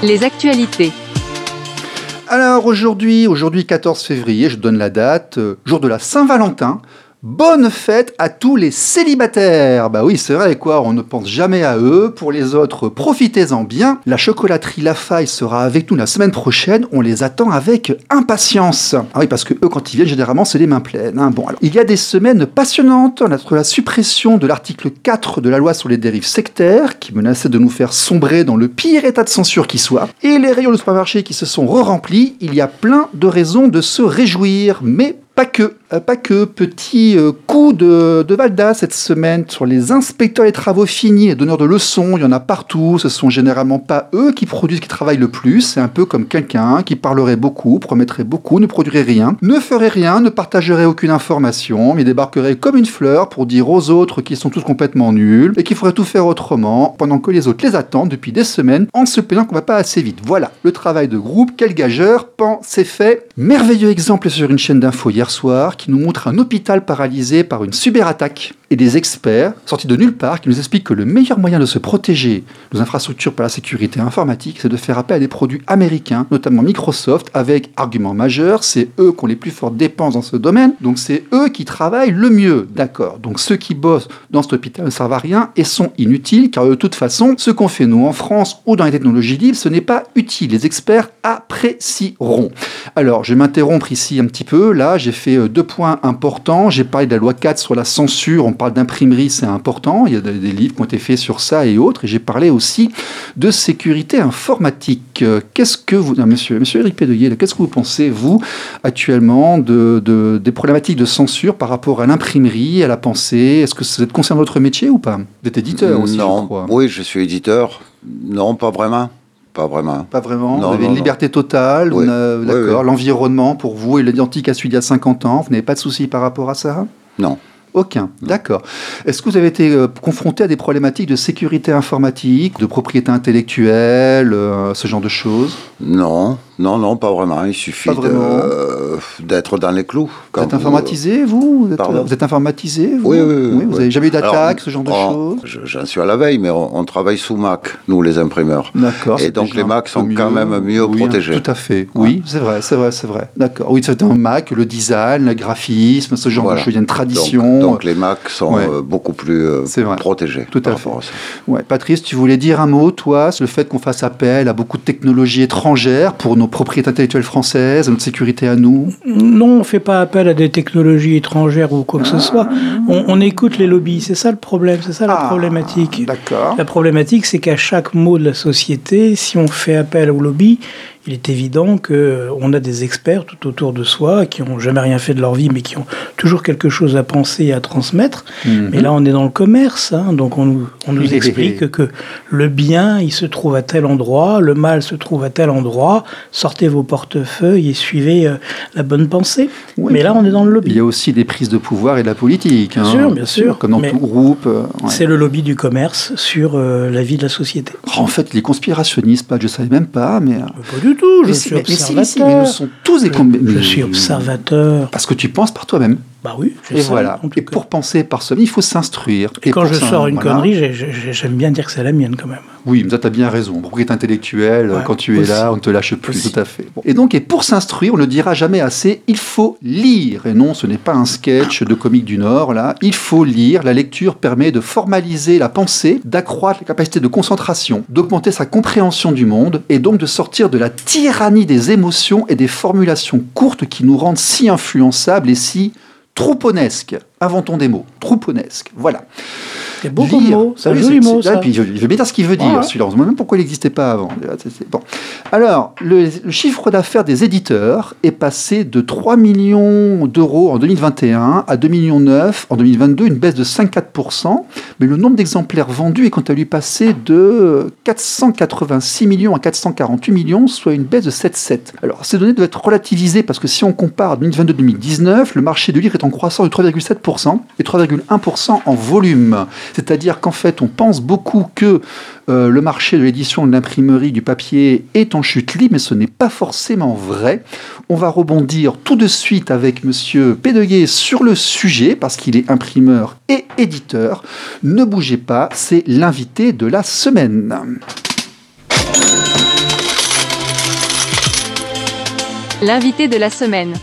Les actualités. Alors aujourd'hui, aujourd'hui 14 février, je donne la date, euh, jour de la Saint-Valentin. Bonne fête à tous les célibataires Bah oui, c'est vrai quoi, on ne pense jamais à eux. Pour les autres, profitez-en bien. La chocolaterie La Faille sera avec nous la semaine prochaine. On les attend avec impatience. Ah oui, parce que eux, quand ils viennent, généralement, c'est les mains pleines. hein. Bon, il y a des semaines passionnantes entre la suppression de l'article 4 de la loi sur les dérives sectaires, qui menaçait de nous faire sombrer dans le pire état de censure qui soit, et les rayons de supermarché qui se sont re-remplis. Il y a plein de raisons de se réjouir, mais pas que, euh, pas que. Petit euh, coup de, Valda cette semaine sur les inspecteurs des travaux finis et donneurs de leçons. Il y en a partout. Ce sont généralement pas eux qui produisent, qui travaillent le plus. C'est un peu comme quelqu'un qui parlerait beaucoup, promettrait beaucoup, ne produirait rien, ne ferait rien, ne partagerait aucune information, mais débarquerait comme une fleur pour dire aux autres qu'ils sont tous complètement nuls et qu'il faudrait tout faire autrement pendant que les autres les attendent depuis des semaines en se plaignant qu'on va pas assez vite. Voilà, le travail de groupe, quel gageur, pan, c'est fait. Merveilleux exemple sur une chaîne d'infos hier soir qui nous montre un hôpital paralysé par une cyberattaque et des experts sortis de nulle part qui nous expliquent que le meilleur moyen de se protéger nos infrastructures par la sécurité informatique, c'est de faire appel à des produits américains, notamment Microsoft, avec argument majeur, c'est eux qui ont les plus fortes dépenses dans ce domaine, donc c'est eux qui travaillent le mieux. D'accord. Donc ceux qui bossent dans cet hôpital ne servent à rien et sont inutiles, car de toute façon, ce qu'on fait nous en France ou dans les technologies libres, ce n'est pas utile. Les experts apprécieront. Alors, je vais m'interrompre ici un petit peu. Là, j'ai fait euh, deux points importants. J'ai parlé de la loi 4 sur la censure. On parle d'imprimerie, c'est important. Il y a des livres qui ont été faits sur ça et autres. Et j'ai parlé aussi de sécurité informatique. Euh, Qu'est-ce que vous, monsieur, monsieur Eric Pédeuillet, qu'est-ce que vous pensez, vous, actuellement, de, de- des problématiques de censure par rapport à l'imprimerie, à la pensée? Est-ce que êtes concerné votre métier ou pas? Vous êtes éditeur aussi, non. je crois. Oui, je suis éditeur. Non, pas vraiment. Pas vraiment. Pas vraiment. Non, vous avez non, une liberté totale. Oui. D'accord. oui. L'environnement pour vous est identique à celui d'il y a 50 ans. Vous n'avez pas de soucis par rapport à ça? Non. Aucun. D'accord. Est-ce que vous avez été euh, confronté à des problématiques de sécurité informatique, de propriété intellectuelle, euh, ce genre de choses? Non, non, non, pas vraiment. Il suffit euh, d'être dans les clous. Vous êtes informatisé, vous? Vous êtes, Pardon? vous êtes informatisé, vous? Oui, oui, oui, Vous oui. n'avez jamais eu d'attaque, ce genre de choses? je- J'en suis à la veille, mais on, on travaille sous Mac, nous les imprimeurs. D'accord. Et donc les Macs sont quand même mieux Oui, protégés. Tout à fait. Oui, c'est vrai, c'est vrai, c'est vrai. D'accord. Oui, c'est un Mac, le design, le graphisme, ce genre Voilà. de choses. Il y a une Donc, donc les Macs sont Ouais. euh, beaucoup plus euh, protégés. Tout à fait. rapport à ça. Ouais. Patrice, tu voulais dire un mot, toi, sur le fait qu'on fasse appel à beaucoup de technologies étrangères pour nos propriétés intellectuelles françaises, à notre sécurité à nous? Non, on ne fait pas appel à des technologies étrangères ou quoi que ce soit. On, on écoute les lobbies. C'est ça le problème, c'est ça la Ah, problématique. D'accord. La problématique, c'est qu'à chaque mot de la société, si on fait appel au lobby, il est évident qu'on a des experts tout autour de soi qui n'ont jamais rien fait de leur vie, mais qui ont toujours quelque chose à penser et à transmettre. Mhm. Mais là, on est dans le commerce, hein, donc on nous, on nous explique que le bien, il se trouve à tel endroit, le mal se trouve à tel endroit. Sortez vos portefeuilles et suivez euh, la bonne pensée. Oui, mais là, on est dans le Il lobby. y a aussi des prises de pouvoir et de la politique. Bien hein, sûr, bien sûr. Comme dans Mais tout groupe. euh, ouais. C'est le lobby du commerce sur euh, la vie de la société. En fait, les conspirationnistes, pas, je ne savais même pas, mais. Pas du tout, je mais suis mais- mais si, mais si, mais nous sommes tous des Je suis observateur. Parce que tu penses par toi-même. Bah oui, Et j'essaie, voilà. en tout Et cas. pour penser par soi-même, il faut s'instruire. Et quand pour je ça, sors une voilà. connerie, j'ai- j'ai- j'aime bien dire que c'est la mienne quand même. Oui, mais ça, tu as bien raison. Propriété intellectuelle, Ouais, quand tu es aussi. là, on ne te lâche plus, Aussi. tout à fait. Bon. Et donc, et pour s'instruire, on ne dira jamais assez, il faut lire. Et non, ce n'est pas un sketch de comique du Nord, là. Il faut lire. La lecture permet de formaliser la pensée, d'accroître la capacité de concentration, d'augmenter sa compréhension du monde, et donc de sortir de la tyrannie des émotions et des formulations courtes qui nous rendent si influençables et si trouponesques. Inventons des mots. Trouponesques. Voilà. C'est beau comme Lire. mot, c'est Ah un oui, joli mot ah, ça. puis il veut- il veut bien dire ce qu'il veut dire, Ouais. celui-là. On se demande même pourquoi il n'existait pas avant. C'est- Bon. Alors, le, le chiffre d'affaires des éditeurs est passé de 3 millions d'euros en 2021 à 2 millions 9 en 2022, une baisse de 5,4%. Mais le nombre d'exemplaires vendus est quant à lui passé de 486 millions à 448 millions, soit une baisse de 7,7. Alors, ces données doivent être relativisées parce que si on compare 2022-2019, le marché du livre est en croissance de 3,7% et 3,1% en volume. C'est-à-dire qu'en fait, on pense beaucoup que euh, le marché de l'édition, de l'imprimerie, du papier est en chute libre, mais ce n'est pas forcément vrai. On va rebondir tout de suite avec Monsieur Pédeguet sur le sujet, parce qu'il est imprimeur et éditeur. Ne bougez pas, c'est l'invité de la semaine. L'invité de la semaine.